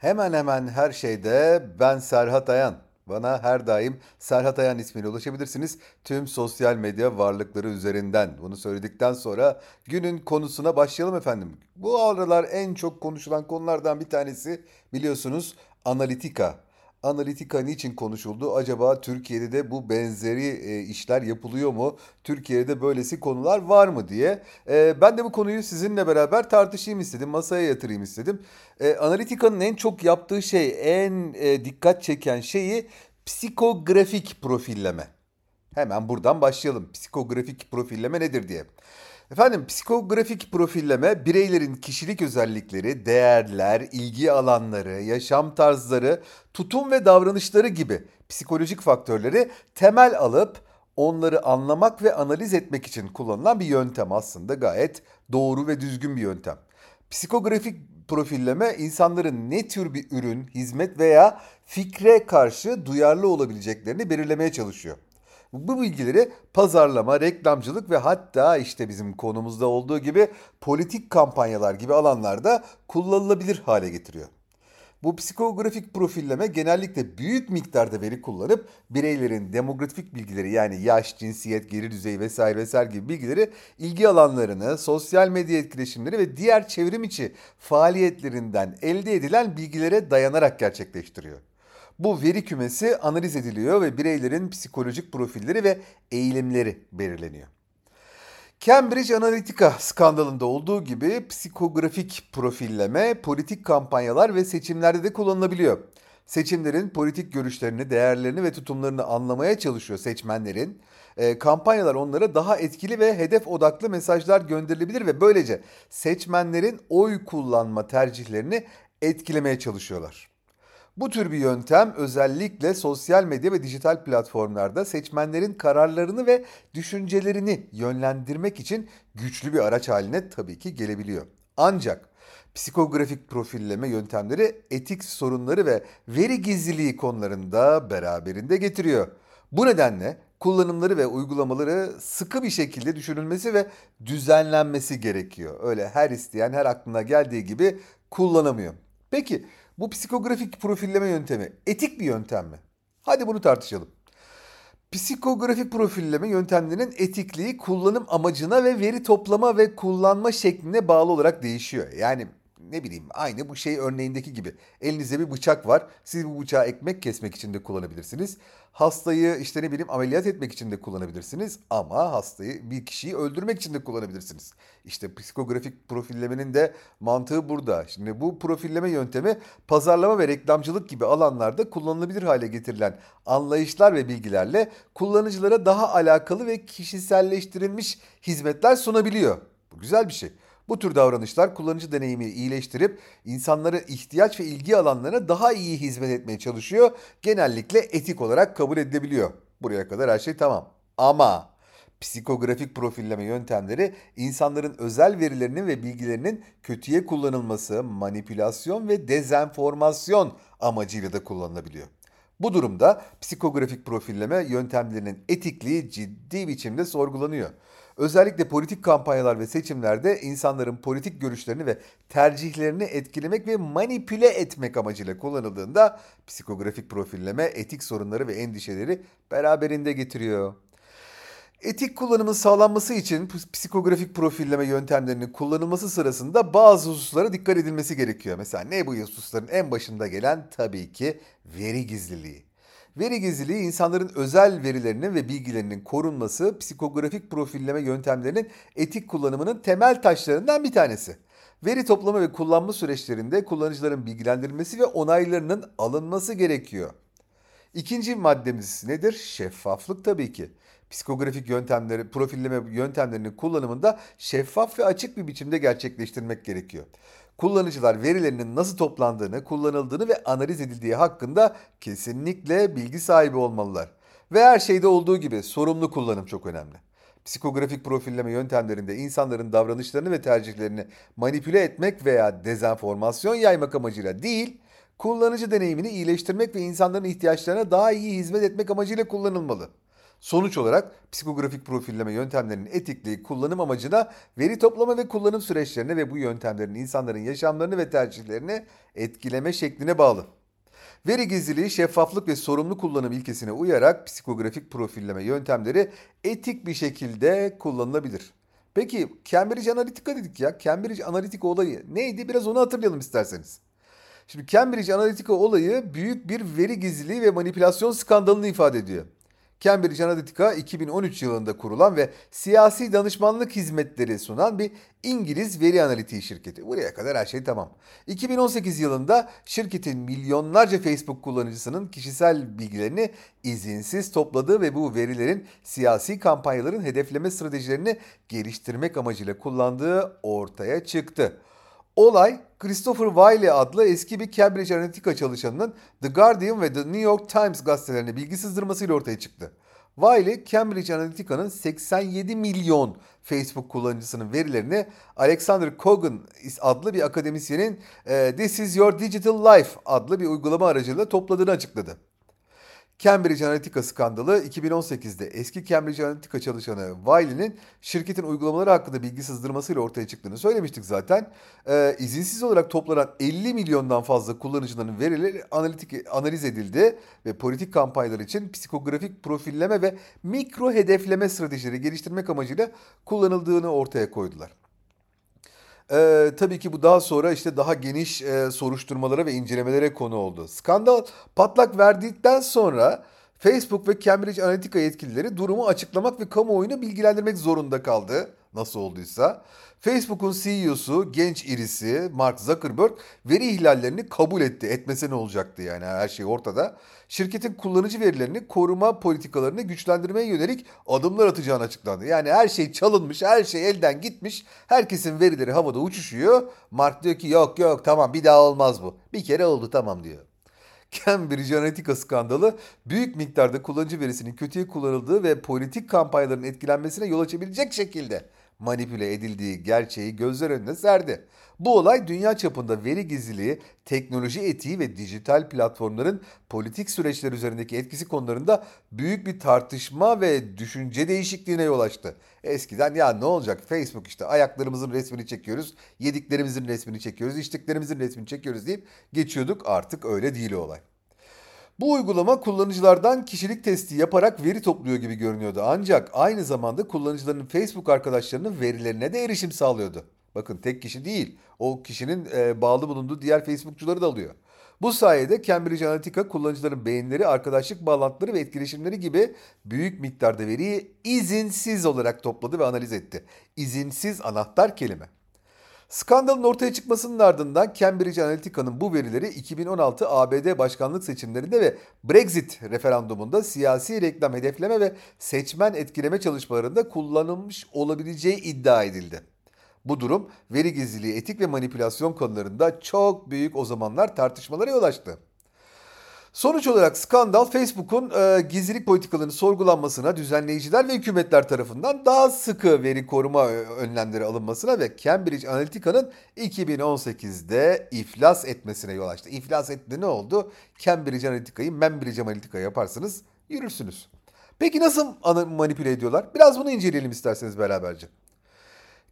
Hemen hemen her şeyde ben Serhat Ayan. Bana her daim Serhat Ayan ismiyle ulaşabilirsiniz. Tüm sosyal medya varlıkları üzerinden. Bunu söyledikten sonra günün konusuna başlayalım efendim. Bu aralar en çok konuşulan konulardan bir tanesi biliyorsunuz analitika. Analitika niçin konuşuldu? Acaba Türkiye'de de bu benzeri e, işler yapılıyor mu? Türkiye'de böylesi konular var mı diye. E, ben de bu konuyu sizinle beraber tartışayım istedim, masaya yatırayım istedim. E, analitika'nın en çok yaptığı şey, en e, dikkat çeken şeyi psikografik profilleme. Hemen buradan başlayalım. Psikografik profilleme nedir diye. Efendim psikografik profilleme bireylerin kişilik özellikleri, değerler, ilgi alanları, yaşam tarzları, tutum ve davranışları gibi psikolojik faktörleri temel alıp onları anlamak ve analiz etmek için kullanılan bir yöntem aslında gayet doğru ve düzgün bir yöntem. Psikografik profilleme insanların ne tür bir ürün, hizmet veya fikre karşı duyarlı olabileceklerini belirlemeye çalışıyor. Bu bilgileri pazarlama, reklamcılık ve hatta işte bizim konumuzda olduğu gibi politik kampanyalar gibi alanlarda kullanılabilir hale getiriyor. Bu psikografik profilleme genellikle büyük miktarda veri kullanıp bireylerin demografik bilgileri yani yaş, cinsiyet, geri düzey vesaire vesaire gibi bilgileri ilgi alanlarını, sosyal medya etkileşimleri ve diğer çevrim içi faaliyetlerinden elde edilen bilgilere dayanarak gerçekleştiriyor. Bu veri kümesi analiz ediliyor ve bireylerin psikolojik profilleri ve eğilimleri belirleniyor. Cambridge Analytica skandalında olduğu gibi psikografik profilleme politik kampanyalar ve seçimlerde de kullanılabiliyor. Seçimlerin politik görüşlerini, değerlerini ve tutumlarını anlamaya çalışıyor seçmenlerin. E, kampanyalar onlara daha etkili ve hedef odaklı mesajlar gönderilebilir ve böylece seçmenlerin oy kullanma tercihlerini etkilemeye çalışıyorlar. Bu tür bir yöntem özellikle sosyal medya ve dijital platformlarda seçmenlerin kararlarını ve düşüncelerini yönlendirmek için güçlü bir araç haline tabii ki gelebiliyor. Ancak psikografik profilleme yöntemleri etik sorunları ve veri gizliliği konularında beraberinde getiriyor. Bu nedenle kullanımları ve uygulamaları sıkı bir şekilde düşünülmesi ve düzenlenmesi gerekiyor. Öyle her isteyen her aklına geldiği gibi kullanamıyor. Peki bu psikografik profilleme yöntemi etik bir yöntem mi? Hadi bunu tartışalım. Psikografik profilleme yöntemlerinin etikliği kullanım amacına ve veri toplama ve kullanma şekline bağlı olarak değişiyor. Yani ne bileyim aynı bu şey örneğindeki gibi. Elinizde bir bıçak var. Siz bu bıçağı ekmek kesmek için de kullanabilirsiniz. Hastayı işte ne bileyim ameliyat etmek için de kullanabilirsiniz. Ama hastayı bir kişiyi öldürmek için de kullanabilirsiniz. İşte psikografik profillemenin de mantığı burada. Şimdi bu profilleme yöntemi pazarlama ve reklamcılık gibi alanlarda kullanılabilir hale getirilen anlayışlar ve bilgilerle kullanıcılara daha alakalı ve kişiselleştirilmiş hizmetler sunabiliyor. Bu güzel bir şey. Bu tür davranışlar kullanıcı deneyimi iyileştirip insanları ihtiyaç ve ilgi alanlarına daha iyi hizmet etmeye çalışıyor. Genellikle etik olarak kabul edilebiliyor. Buraya kadar her şey tamam. Ama psikografik profilleme yöntemleri insanların özel verilerinin ve bilgilerinin kötüye kullanılması, manipülasyon ve dezenformasyon amacıyla da kullanılabiliyor. Bu durumda psikografik profilleme yöntemlerinin etikliği ciddi biçimde sorgulanıyor. Özellikle politik kampanyalar ve seçimlerde insanların politik görüşlerini ve tercihlerini etkilemek ve manipüle etmek amacıyla kullanıldığında psikografik profilleme etik sorunları ve endişeleri beraberinde getiriyor. Etik kullanımın sağlanması için psikografik profilleme yöntemlerinin kullanılması sırasında bazı hususlara dikkat edilmesi gerekiyor. Mesela ne bu hususların en başında gelen tabii ki veri gizliliği. Veri gizliliği insanların özel verilerinin ve bilgilerinin korunması, psikografik profilleme yöntemlerinin etik kullanımının temel taşlarından bir tanesi. Veri toplama ve kullanma süreçlerinde kullanıcıların bilgilendirilmesi ve onaylarının alınması gerekiyor. İkinci maddemiz nedir? Şeffaflık tabii ki. Psikografik yöntemleri, profilleme yöntemlerinin kullanımında şeffaf ve açık bir biçimde gerçekleştirmek gerekiyor kullanıcılar verilerinin nasıl toplandığını, kullanıldığını ve analiz edildiği hakkında kesinlikle bilgi sahibi olmalılar. Ve her şeyde olduğu gibi sorumlu kullanım çok önemli. Psikografik profilleme yöntemlerinde insanların davranışlarını ve tercihlerini manipüle etmek veya dezenformasyon yaymak amacıyla değil, kullanıcı deneyimini iyileştirmek ve insanların ihtiyaçlarına daha iyi hizmet etmek amacıyla kullanılmalı. Sonuç olarak psikografik profilleme yöntemlerinin etikliği kullanım amacına, veri toplama ve kullanım süreçlerine ve bu yöntemlerin insanların yaşamlarını ve tercihlerini etkileme şekline bağlı. Veri gizliliği, şeffaflık ve sorumlu kullanım ilkesine uyarak psikografik profilleme yöntemleri etik bir şekilde kullanılabilir. Peki Cambridge Analytica dedik ya. Cambridge Analytica olayı neydi? Biraz onu hatırlayalım isterseniz. Şimdi Cambridge Analytica olayı büyük bir veri gizliliği ve manipülasyon skandalını ifade ediyor. Cambridge Analytica 2013 yılında kurulan ve siyasi danışmanlık hizmetleri sunan bir İngiliz veri analitiği şirketi. Buraya kadar her şey tamam. 2018 yılında şirketin milyonlarca Facebook kullanıcısının kişisel bilgilerini izinsiz topladığı ve bu verilerin siyasi kampanyaların hedefleme stratejilerini geliştirmek amacıyla kullandığı ortaya çıktı. Olay Christopher Wiley adlı eski bir Cambridge Analytica çalışanının The Guardian ve The New York Times gazetelerine bilgi sızdırmasıyla ortaya çıktı. Wiley, Cambridge Analytica'nın 87 milyon Facebook kullanıcısının verilerini Alexander Kogan adlı bir akademisyenin This is Your Digital Life adlı bir uygulama aracılığıyla topladığını açıkladı. Cambridge Analytica skandalı 2018'de eski Cambridge Analytica çalışanı Wiley'nin şirketin uygulamaları hakkında bilgi sızdırmasıyla ortaya çıktığını söylemiştik zaten. Ee, izinsiz olarak toplanan 50 milyondan fazla kullanıcıların verileri analitik, analiz edildi ve politik kampanyalar için psikografik profilleme ve mikro hedefleme stratejileri geliştirmek amacıyla kullanıldığını ortaya koydular. Ee, tabii ki bu daha sonra işte daha geniş e, soruşturmalara ve incelemelere konu oldu. Skandal patlak verdikten sonra Facebook ve Cambridge Analytica yetkilileri durumu açıklamak ve kamuoyunu bilgilendirmek zorunda kaldı. Nasıl olduysa. Facebook'un CEO'su genç irisi Mark Zuckerberg veri ihlallerini kabul etti. Etmese ne olacaktı yani her şey ortada. Şirketin kullanıcı verilerini koruma politikalarını güçlendirmeye yönelik adımlar atacağını açıklandı. Yani her şey çalınmış, her şey elden gitmiş. Herkesin verileri havada uçuşuyor. Mark diyor ki yok yok tamam bir daha olmaz bu. Bir kere oldu tamam diyor. Cambridge Analytica skandalı büyük miktarda kullanıcı verisinin kötüye kullanıldığı ve politik kampanyaların etkilenmesine yol açabilecek şekilde manipüle edildiği gerçeği gözler önüne serdi. Bu olay dünya çapında veri gizliliği, teknoloji etiği ve dijital platformların politik süreçler üzerindeki etkisi konularında büyük bir tartışma ve düşünce değişikliğine yol açtı. Eskiden ya ne olacak Facebook işte ayaklarımızın resmini çekiyoruz, yediklerimizin resmini çekiyoruz, içtiklerimizin resmini çekiyoruz deyip geçiyorduk. Artık öyle değil olay. Bu uygulama kullanıcılardan kişilik testi yaparak veri topluyor gibi görünüyordu. Ancak aynı zamanda kullanıcıların Facebook arkadaşlarının verilerine de erişim sağlıyordu. Bakın tek kişi değil, o kişinin e, bağlı bulunduğu diğer Facebookçuları da alıyor. Bu sayede Cambridge Analytica kullanıcıların beğenileri, arkadaşlık bağlantıları ve etkileşimleri gibi büyük miktarda veriyi izinsiz olarak topladı ve analiz etti. İzinsiz anahtar kelime. Skandalın ortaya çıkmasının ardından Cambridge Analytica'nın bu verileri 2016 ABD başkanlık seçimlerinde ve Brexit referandumunda siyasi reklam hedefleme ve seçmen etkileme çalışmalarında kullanılmış olabileceği iddia edildi. Bu durum veri gizliliği, etik ve manipülasyon konularında çok büyük o zamanlar tartışmalara yol açtı. Sonuç olarak skandal Facebook'un e, gizlilik politikalarının sorgulanmasına, düzenleyiciler ve hükümetler tarafından daha sıkı veri koruma önlemleri alınmasına ve Cambridge Analytica'nın 2018'de iflas etmesine yol açtı. İflas etti ne oldu? Cambridge Analytica'yı Membridge Analytica yaparsınız, yürürsünüz. Peki nasıl manipüle ediyorlar? Biraz bunu inceleyelim isterseniz beraberce.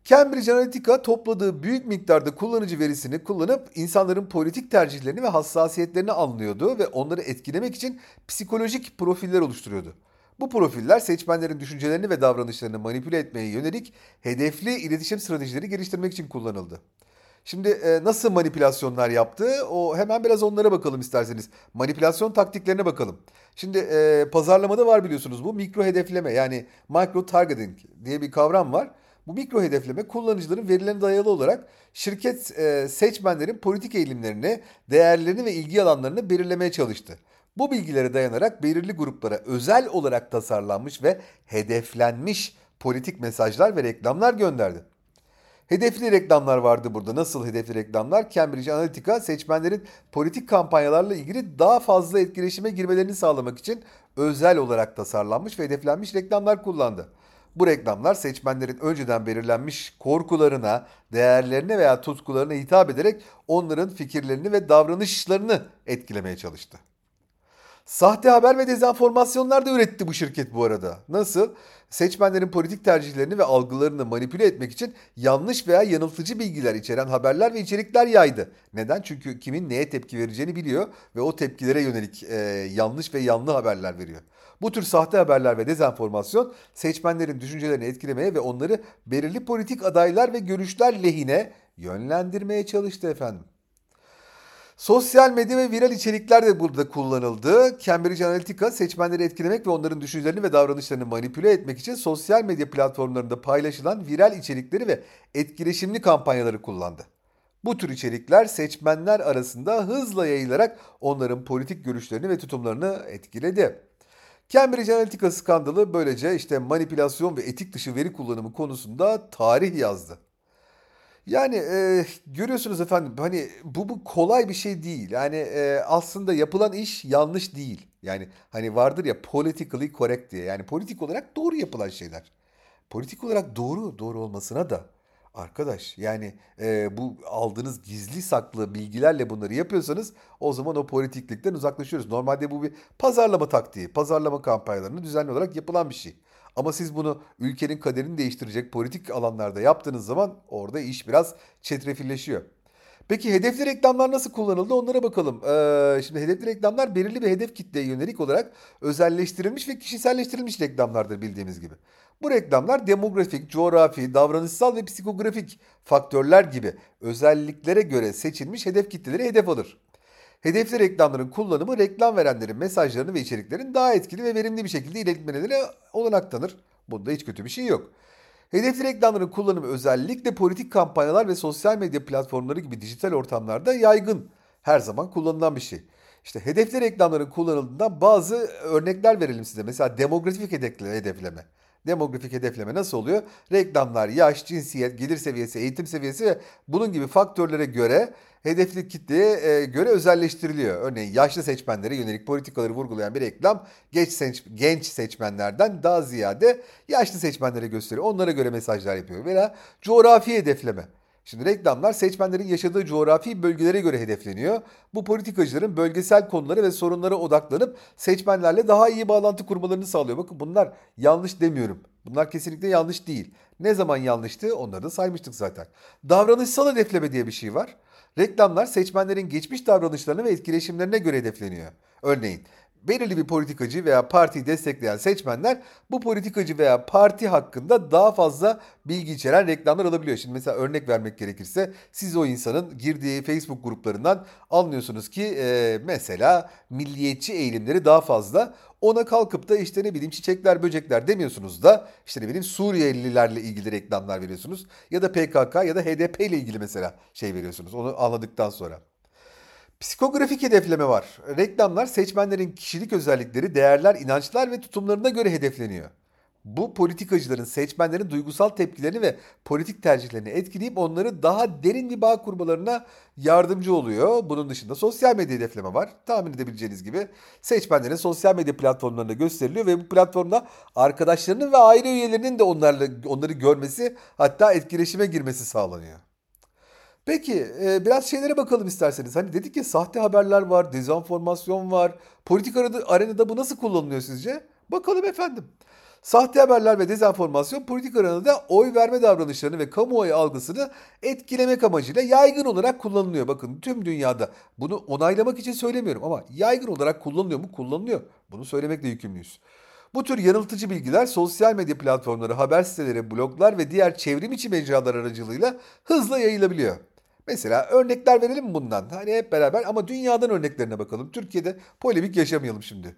Cambridge Analytica topladığı büyük miktarda kullanıcı verisini kullanıp insanların politik tercihlerini ve hassasiyetlerini anlıyordu ve onları etkilemek için psikolojik profiller oluşturuyordu. Bu profiller seçmenlerin düşüncelerini ve davranışlarını manipüle etmeye yönelik hedefli iletişim stratejileri geliştirmek için kullanıldı. Şimdi e, nasıl manipülasyonlar yaptı? O hemen biraz onlara bakalım isterseniz. Manipülasyon taktiklerine bakalım. Şimdi e, pazarlamada var biliyorsunuz bu mikro hedefleme yani micro targeting diye bir kavram var. Bu mikro hedefleme kullanıcıların verilerine dayalı olarak şirket e, seçmenlerin politik eğilimlerini, değerlerini ve ilgi alanlarını belirlemeye çalıştı. Bu bilgilere dayanarak belirli gruplara özel olarak tasarlanmış ve hedeflenmiş politik mesajlar ve reklamlar gönderdi. Hedefli reklamlar vardı burada. Nasıl hedefli reklamlar? Cambridge Analytica seçmenlerin politik kampanyalarla ilgili daha fazla etkileşime girmelerini sağlamak için özel olarak tasarlanmış ve hedeflenmiş reklamlar kullandı. Bu reklamlar seçmenlerin önceden belirlenmiş korkularına, değerlerine veya tutkularına hitap ederek onların fikirlerini ve davranışlarını etkilemeye çalıştı. Sahte haber ve dezenformasyonlar da üretti bu şirket bu arada. Nasıl? Seçmenlerin politik tercihlerini ve algılarını manipüle etmek için yanlış veya yanıltıcı bilgiler içeren haberler ve içerikler yaydı. Neden? Çünkü kimin neye tepki vereceğini biliyor ve o tepkilere yönelik e, yanlış ve yanlı haberler veriyor. Bu tür sahte haberler ve dezenformasyon seçmenlerin düşüncelerini etkilemeye ve onları belirli politik adaylar ve görüşler lehine yönlendirmeye çalıştı efendim. Sosyal medya ve viral içerikler de burada kullanıldı. Cambridge Analytica seçmenleri etkilemek ve onların düşüncelerini ve davranışlarını manipüle etmek için sosyal medya platformlarında paylaşılan viral içerikleri ve etkileşimli kampanyaları kullandı. Bu tür içerikler seçmenler arasında hızla yayılarak onların politik görüşlerini ve tutumlarını etkiledi. Cambridge Analytica skandalı böylece işte manipülasyon ve etik dışı veri kullanımı konusunda tarih yazdı. Yani e, görüyorsunuz efendim hani bu, bu kolay bir şey değil. Yani e, aslında yapılan iş yanlış değil. Yani hani vardır ya politically correct diye. Yani politik olarak doğru yapılan şeyler. Politik olarak doğru, doğru olmasına da arkadaş yani e, bu aldığınız gizli saklı bilgilerle bunları yapıyorsanız o zaman o politiklikten uzaklaşıyoruz. Normalde bu bir pazarlama taktiği, pazarlama kampanyalarının düzenli olarak yapılan bir şey. Ama siz bunu ülkenin kaderini değiştirecek politik alanlarda yaptığınız zaman orada iş biraz çetrefilleşiyor. Peki hedefli reklamlar nasıl kullanıldı onlara bakalım. Ee, şimdi hedefli reklamlar belirli bir hedef kitleye yönelik olarak özelleştirilmiş ve kişiselleştirilmiş reklamlardır bildiğimiz gibi. Bu reklamlar demografik, coğrafi, davranışsal ve psikografik faktörler gibi özelliklere göre seçilmiş hedef kitleleri hedef alır. Hedefli reklamların kullanımı reklam verenlerin mesajlarını ve içeriklerini daha etkili ve verimli bir şekilde iletmelerine olanak tanır. Bunda hiç kötü bir şey yok. Hedefli reklamların kullanımı özellikle politik kampanyalar ve sosyal medya platformları gibi dijital ortamlarda yaygın. Her zaman kullanılan bir şey. İşte hedefli reklamların kullanıldığından bazı örnekler verelim size. Mesela demografik hedefleme. Demografik hedefleme nasıl oluyor? Reklamlar, yaş, cinsiyet, gelir seviyesi, eğitim seviyesi ve bunun gibi faktörlere göre hedefli kitleye e, göre özelleştiriliyor. Örneğin yaşlı seçmenlere yönelik politikaları vurgulayan bir reklam genç, seç, genç seçmenlerden daha ziyade yaşlı seçmenlere gösteriyor. Onlara göre mesajlar yapıyor. Veya coğrafi hedefleme. Şimdi reklamlar seçmenlerin yaşadığı coğrafi bölgelere göre hedefleniyor. Bu politikacıların bölgesel konulara ve sorunlara odaklanıp seçmenlerle daha iyi bağlantı kurmalarını sağlıyor. Bakın bunlar yanlış demiyorum. Bunlar kesinlikle yanlış değil. Ne zaman yanlıştı onları da saymıştık zaten. Davranışsal hedefleme diye bir şey var. Reklamlar seçmenlerin geçmiş davranışlarına ve etkileşimlerine göre hedefleniyor. Örneğin belirli bir politikacı veya partiyi destekleyen seçmenler bu politikacı veya parti hakkında daha fazla bilgi içeren reklamlar alabiliyor. Şimdi mesela örnek vermek gerekirse siz o insanın girdiği Facebook gruplarından anlıyorsunuz ki e, mesela milliyetçi eğilimleri daha fazla. Ona kalkıp da işte ne bileyim çiçekler böcekler demiyorsunuz da işte ne bileyim Suriyelilerle ilgili reklamlar veriyorsunuz. Ya da PKK ya da HDP ile ilgili mesela şey veriyorsunuz onu anladıktan sonra. Psikografik hedefleme var. Reklamlar seçmenlerin kişilik özellikleri, değerler, inançlar ve tutumlarına göre hedefleniyor. Bu politikacıların seçmenlerin duygusal tepkilerini ve politik tercihlerini etkileyip onları daha derin bir bağ kurmalarına yardımcı oluyor. Bunun dışında sosyal medya hedefleme var. Tahmin edebileceğiniz gibi seçmenlerin sosyal medya platformlarında gösteriliyor ve bu platformda arkadaşlarının ve aile üyelerinin de onlarla onları görmesi hatta etkileşime girmesi sağlanıyor. Peki e, biraz şeylere bakalım isterseniz. Hani dedik ya sahte haberler var, dezenformasyon var. Politik arenada, bu nasıl kullanılıyor sizce? Bakalım efendim. Sahte haberler ve dezenformasyon politik arenada oy verme davranışlarını ve kamuoyu algısını etkilemek amacıyla yaygın olarak kullanılıyor. Bakın tüm dünyada bunu onaylamak için söylemiyorum ama yaygın olarak kullanılıyor mu? Kullanılıyor. Bunu söylemekle yükümlüyüz. Bu tür yanıltıcı bilgiler sosyal medya platformları, haber siteleri, bloglar ve diğer çevrim içi mecralar aracılığıyla hızla yayılabiliyor. Mesela örnekler verelim bundan? Hani hep beraber ama dünyadan örneklerine bakalım. Türkiye'de polemik yaşamayalım şimdi.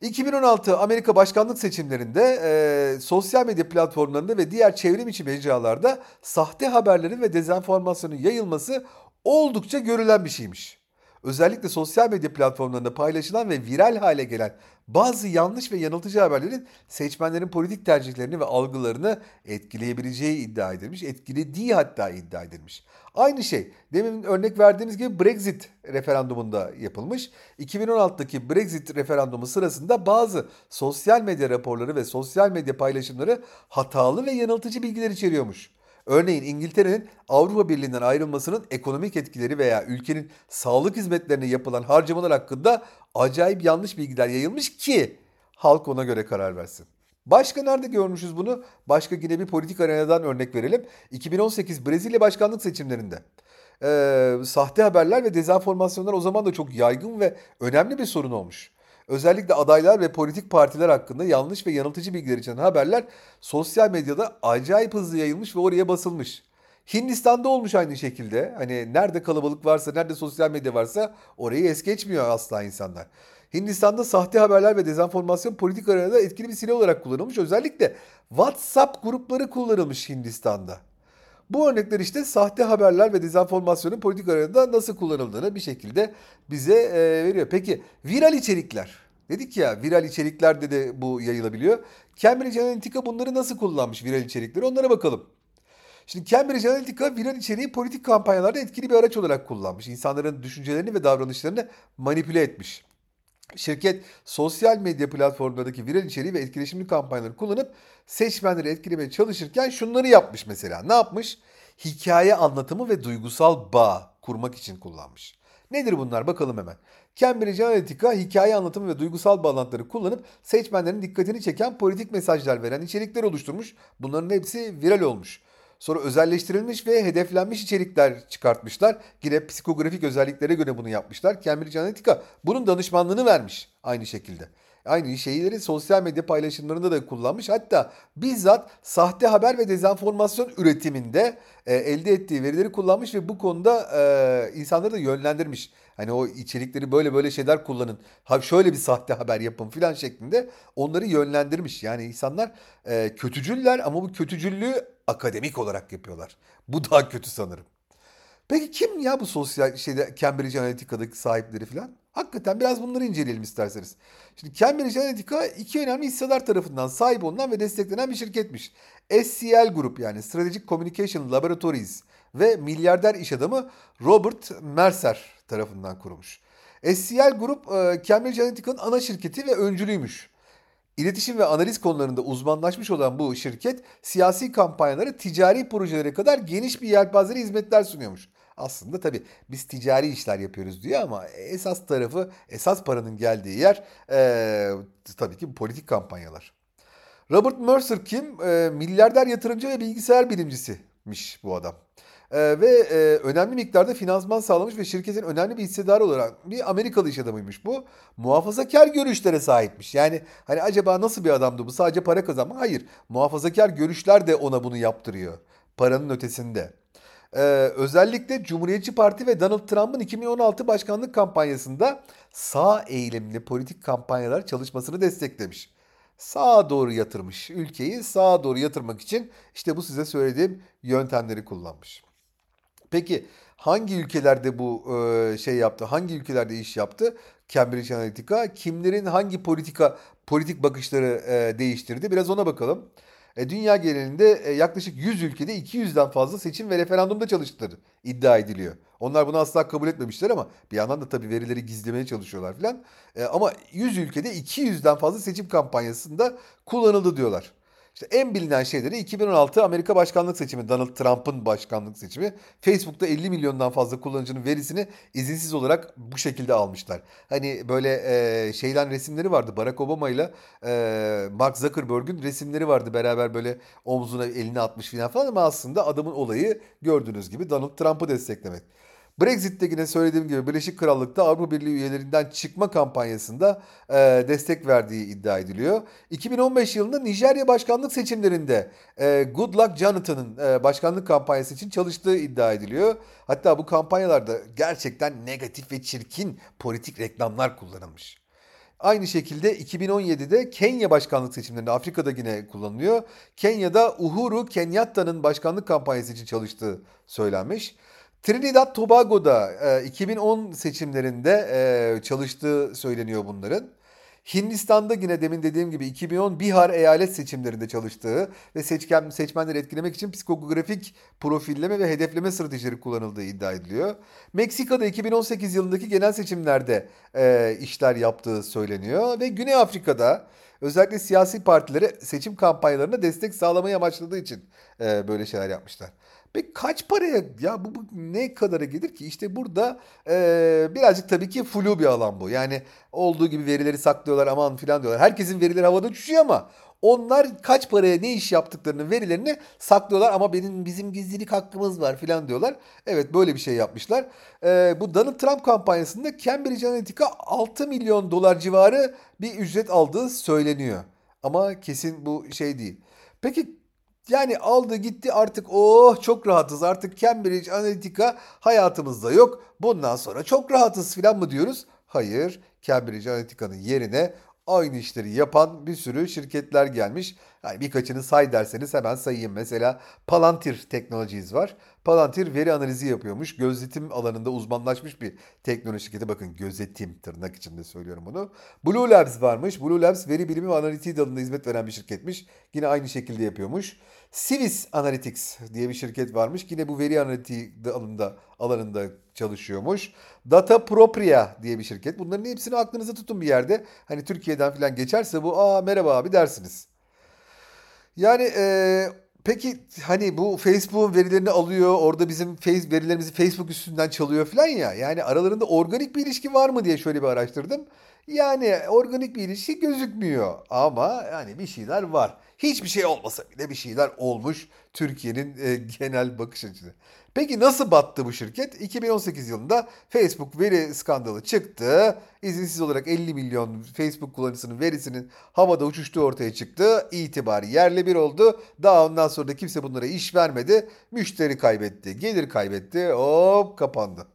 2016 Amerika başkanlık seçimlerinde e, sosyal medya platformlarında ve diğer çevrim içi mecralarda sahte haberlerin ve dezenformasyonun yayılması oldukça görülen bir şeymiş. Özellikle sosyal medya platformlarında paylaşılan ve viral hale gelen bazı yanlış ve yanıltıcı haberlerin seçmenlerin politik tercihlerini ve algılarını etkileyebileceği iddia edilmiş. Etkilediği hatta iddia edilmiş. Aynı şey demin örnek verdiğimiz gibi Brexit referandumunda yapılmış. 2016'daki Brexit referandumu sırasında bazı sosyal medya raporları ve sosyal medya paylaşımları hatalı ve yanıltıcı bilgiler içeriyormuş. Örneğin İngiltere'nin Avrupa Birliği'nden ayrılmasının ekonomik etkileri veya ülkenin sağlık hizmetlerine yapılan harcamalar hakkında acayip yanlış bilgiler yayılmış ki halk ona göre karar versin. Başka nerede görmüşüz bunu? Başka yine bir politik arenadan örnek verelim. 2018 Brezilya başkanlık seçimlerinde. Ee, sahte haberler ve dezenformasyonlar o zaman da çok yaygın ve önemli bir sorun olmuş. Özellikle adaylar ve politik partiler hakkında yanlış ve yanıltıcı bilgiler içeren haberler sosyal medyada acayip hızlı yayılmış ve oraya basılmış. Hindistan'da olmuş aynı şekilde. Hani nerede kalabalık varsa, nerede sosyal medya varsa orayı es geçmiyor asla insanlar. Hindistan'da sahte haberler ve dezenformasyon politik arenada etkili bir silah olarak kullanılmış. Özellikle WhatsApp grupları kullanılmış Hindistan'da. Bu örnekler işte sahte haberler ve dezenformasyonun politik arenada nasıl kullanıldığını bir şekilde bize e, veriyor. Peki viral içerikler. Dedik ya viral içeriklerde de bu yayılabiliyor. Cambridge Analytica bunları nasıl kullanmış viral içerikleri onlara bakalım. Şimdi Cambridge Analytica viral içeriği politik kampanyalarda etkili bir araç olarak kullanmış. İnsanların düşüncelerini ve davranışlarını manipüle etmiş. Şirket sosyal medya platformlarındaki viral içeriği ve etkileşimli kampanyaları kullanıp seçmenleri etkilemeye çalışırken şunları yapmış mesela. Ne yapmış? Hikaye anlatımı ve duygusal bağ kurmak için kullanmış. Nedir bunlar bakalım hemen. Cambridge Analytica hikaye anlatımı ve duygusal bağlantıları kullanıp seçmenlerin dikkatini çeken politik mesajlar veren içerikler oluşturmuş. Bunların hepsi viral olmuş. Sonra özelleştirilmiş ve hedeflenmiş içerikler çıkartmışlar. Yine psikografik özelliklere göre bunu yapmışlar. Cambridge Analytica bunun danışmanlığını vermiş aynı şekilde. Aynı şeyleri sosyal medya paylaşımlarında da kullanmış. Hatta bizzat sahte haber ve dezenformasyon üretiminde e, elde ettiği verileri kullanmış ve bu konuda e, insanları da yönlendirmiş. Hani o içerikleri böyle böyle şeyler kullanın. Ha şöyle bir sahte haber yapın filan şeklinde onları yönlendirmiş. Yani insanlar e, kötücüller ama bu kötücüllüğü akademik olarak yapıyorlar. Bu daha kötü sanırım. Peki kim ya bu sosyal şeyde Cambridge Analytica'daki sahipleri falan? Hakikaten biraz bunları inceleyelim isterseniz. Şimdi Cambridge Analytica iki önemli hisseler tarafından sahip olunan ve desteklenen bir şirketmiş. SCL Group yani Strategic Communication Laboratories ve milyarder iş adamı Robert Mercer tarafından kurulmuş. SCL Group e, Cambridge Analytica'nın ana şirketi ve öncülüymüş. İletişim ve analiz konularında uzmanlaşmış olan bu şirket siyasi kampanyaları ticari projelere kadar geniş bir yelpazeli hizmetler sunuyormuş. Aslında tabii biz ticari işler yapıyoruz diyor ama esas tarafı, esas paranın geldiği yer ee, tabii ki politik kampanyalar. Robert Mercer kim? E, milyarder yatırımcı ve bilgisayar bilimcisiymiş bu adam. Ee, ve e, önemli miktarda finansman sağlamış ve şirketin önemli bir hissedarı olarak bir Amerikalı iş adamıymış bu. Muhafazakar görüşlere sahipmiş. Yani hani acaba nasıl bir adamdı bu? Sadece para kazanma? Hayır. Muhafazakar görüşler de ona bunu yaptırıyor. Paranın ötesinde. Ee, özellikle Cumhuriyetçi Parti ve Donald Trump'ın 2016 başkanlık kampanyasında sağ eğilimli politik kampanyalar çalışmasını desteklemiş. Sağa doğru yatırmış. Ülkeyi sağa doğru yatırmak için işte bu size söylediğim yöntemleri kullanmış. Peki hangi ülkelerde bu e, şey yaptı? Hangi ülkelerde iş yaptı? Cambridge Analytica kimlerin hangi politika politik bakışları e, değiştirdi? Biraz ona bakalım. E, dünya genelinde e, yaklaşık 100 ülkede 200'den fazla seçim ve referandumda çalıştığı iddia ediliyor. Onlar bunu asla kabul etmemişler ama bir yandan da tabii verileri gizlemeye çalışıyorlar falan. E, ama 100 ülkede 200'den fazla seçim kampanyasında kullanıldı diyorlar. İşte en bilinen şeyleri 2016 Amerika başkanlık seçimi, Donald Trump'ın başkanlık seçimi. Facebook'ta 50 milyondan fazla kullanıcının verisini izinsiz olarak bu şekilde almışlar. Hani böyle e, şeyden resimleri vardı. Barack Obama ile e, Mark Zuckerberg'ün resimleri vardı. Beraber böyle omzuna elini atmış falan ama aslında adamın olayı gördüğünüz gibi Donald Trump'ı desteklemek. Brexit'te yine söylediğim gibi Birleşik Krallık'ta Avrupa Birliği üyelerinden çıkma kampanyasında e, destek verdiği iddia ediliyor. 2015 yılında Nijerya başkanlık seçimlerinde e, Goodluck Jonathan'ın e, başkanlık kampanyası için çalıştığı iddia ediliyor. Hatta bu kampanyalarda gerçekten negatif ve çirkin politik reklamlar kullanılmış. Aynı şekilde 2017'de Kenya başkanlık seçimlerinde Afrika'da yine kullanılıyor. Kenya'da Uhuru Kenyatta'nın başkanlık kampanyası için çalıştığı söylenmiş. Trinidad Tobago'da e, 2010 seçimlerinde e, çalıştığı söyleniyor bunların. Hindistan'da yine demin dediğim gibi 2010 Bihar eyalet seçimlerinde çalıştığı ve seçken, seçmenleri etkilemek için psikografik profilleme ve hedefleme stratejileri kullanıldığı iddia ediliyor. Meksika'da 2018 yılındaki genel seçimlerde e, işler yaptığı söyleniyor ve Güney Afrika'da özellikle siyasi partilere seçim kampanyalarına destek sağlamayı amaçladığı için e, böyle şeyler yapmışlar. Peki kaç paraya ya bu, bu ne kadara gelir ki? İşte burada e, birazcık tabii ki flu bir alan bu. Yani olduğu gibi verileri saklıyorlar aman filan diyorlar. Herkesin verileri havada uçuşuyor ama onlar kaç paraya ne iş yaptıklarının verilerini saklıyorlar ama benim bizim gizlilik hakkımız var filan diyorlar. Evet böyle bir şey yapmışlar. Ee, bu Donald Trump kampanyasında Cambridge Analytica 6 milyon dolar civarı bir ücret aldığı söyleniyor. Ama kesin bu şey değil. Peki yani aldı gitti artık oh çok rahatız artık Cambridge Analytica hayatımızda yok. Bundan sonra çok rahatız filan mı diyoruz? Hayır Cambridge Analytica'nın yerine aynı işleri yapan bir sürü şirketler gelmiş. Yani birkaçını say derseniz hemen sayayım. Mesela Palantir Technologies var. Palantir veri analizi yapıyormuş. Gözetim alanında uzmanlaşmış bir teknoloji şirketi. Bakın gözetim tırnak içinde söylüyorum bunu. Blue Labs varmış. Blue Labs veri bilimi ve analitiği dalında hizmet veren bir şirketmiş. Yine aynı şekilde yapıyormuş. Civis Analytics diye bir şirket varmış. Yine bu veri analitiği alanında, alanında çalışıyormuş. Data Propria diye bir şirket. Bunların hepsini aklınıza tutun bir yerde. Hani Türkiye'den falan geçerse bu aa merhaba abi dersiniz. Yani e, peki hani bu Facebook'un verilerini alıyor. Orada bizim face, verilerimizi Facebook üstünden çalıyor falan ya. Yani aralarında organik bir ilişki var mı diye şöyle bir araştırdım. Yani organik bir ilişki gözükmüyor ama yani bir şeyler var. Hiçbir şey olmasa bile bir şeyler olmuş Türkiye'nin e, genel bakış açısı. Peki nasıl battı bu şirket? 2018 yılında Facebook veri skandalı çıktı. İzinsiz olarak 50 milyon Facebook kullanıcısının verisinin havada uçuştuğu ortaya çıktı. İtibarı yerle bir oldu. Daha ondan sonra da kimse bunlara iş vermedi. Müşteri kaybetti, gelir kaybetti. Hop kapandı.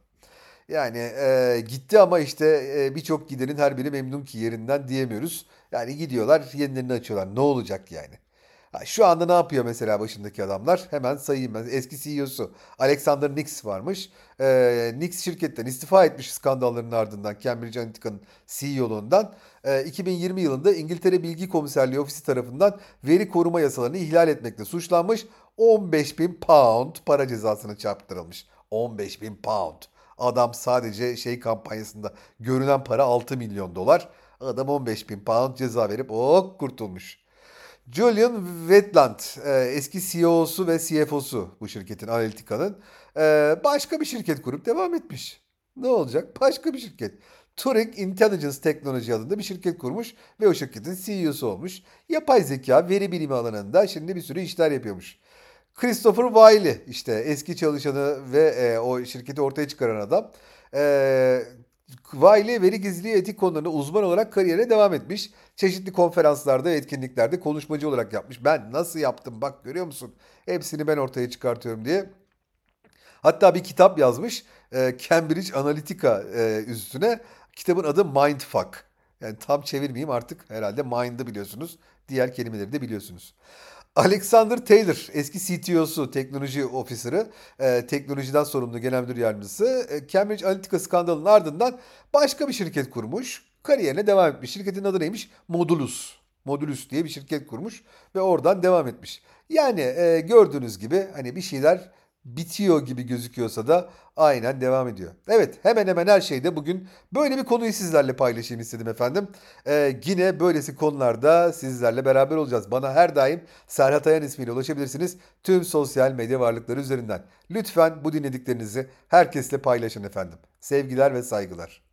Yani e, gitti ama işte e, birçok gidenin her biri memnun ki yerinden diyemiyoruz. Yani gidiyorlar yenilerini açıyorlar. Ne olacak yani? Şu anda ne yapıyor mesela başındaki adamlar? Hemen sayayım ben. Eski CEO'su Alexander Nix varmış. Ee, Nix şirketten istifa etmiş skandalların ardından Cambridge Analytica'nın CEO'luğundan. Ee, 2020 yılında İngiltere Bilgi Komiserliği Ofisi tarafından veri koruma yasalarını ihlal etmekle suçlanmış. 15 bin pound para cezasını çarptırılmış. 15 bin pound. Adam sadece şey kampanyasında görünen para 6 milyon dolar. Adam 15 bin pound ceza verip ok kurtulmuş. Julian Wetland e, eski CEO'su ve CFO'su bu şirketin Analytica'nın e, başka bir şirket kurup devam etmiş. Ne olacak? Başka bir şirket. Turing Intelligence Technology adında bir şirket kurmuş ve o şirketin CEO'su olmuş. Yapay zeka, veri bilimi alanında şimdi bir sürü işler yapıyormuş. Christopher Wiley işte eski çalışanı ve e, o şirketi ortaya çıkaran adam. E, Wiley veri gizliliği etik konularında uzman olarak kariyere devam etmiş. Çeşitli konferanslarda, etkinliklerde konuşmacı olarak yapmış. Ben nasıl yaptım bak görüyor musun? Hepsini ben ortaya çıkartıyorum diye. Hatta bir kitap yazmış. E, Cambridge Analytica e, üstüne. Kitabın adı Mindfuck. Yani tam çevirmeyeyim artık herhalde mind'ı biliyorsunuz. Diğer kelimeleri de biliyorsunuz. Alexander Taylor, eski CTO'su, teknoloji ofiseri, e, teknolojiden sorumlu genel müdür yardımcısı. E, Cambridge Analytica skandalının ardından başka bir şirket kurmuş. Kariyerine devam etmiş. Şirketin adı neymiş? Modulus. Modulus diye bir şirket kurmuş ve oradan devam etmiş. Yani e, gördüğünüz gibi hani bir şeyler bitiyor gibi gözüküyorsa da aynen devam ediyor. Evet hemen hemen her şeyde bugün böyle bir konuyu sizlerle paylaşayım istedim efendim. Ee, yine böylesi konularda sizlerle beraber olacağız. Bana her daim Serhat Ayan ismiyle ulaşabilirsiniz. Tüm sosyal medya varlıkları üzerinden. Lütfen bu dinlediklerinizi herkesle paylaşın efendim. Sevgiler ve saygılar.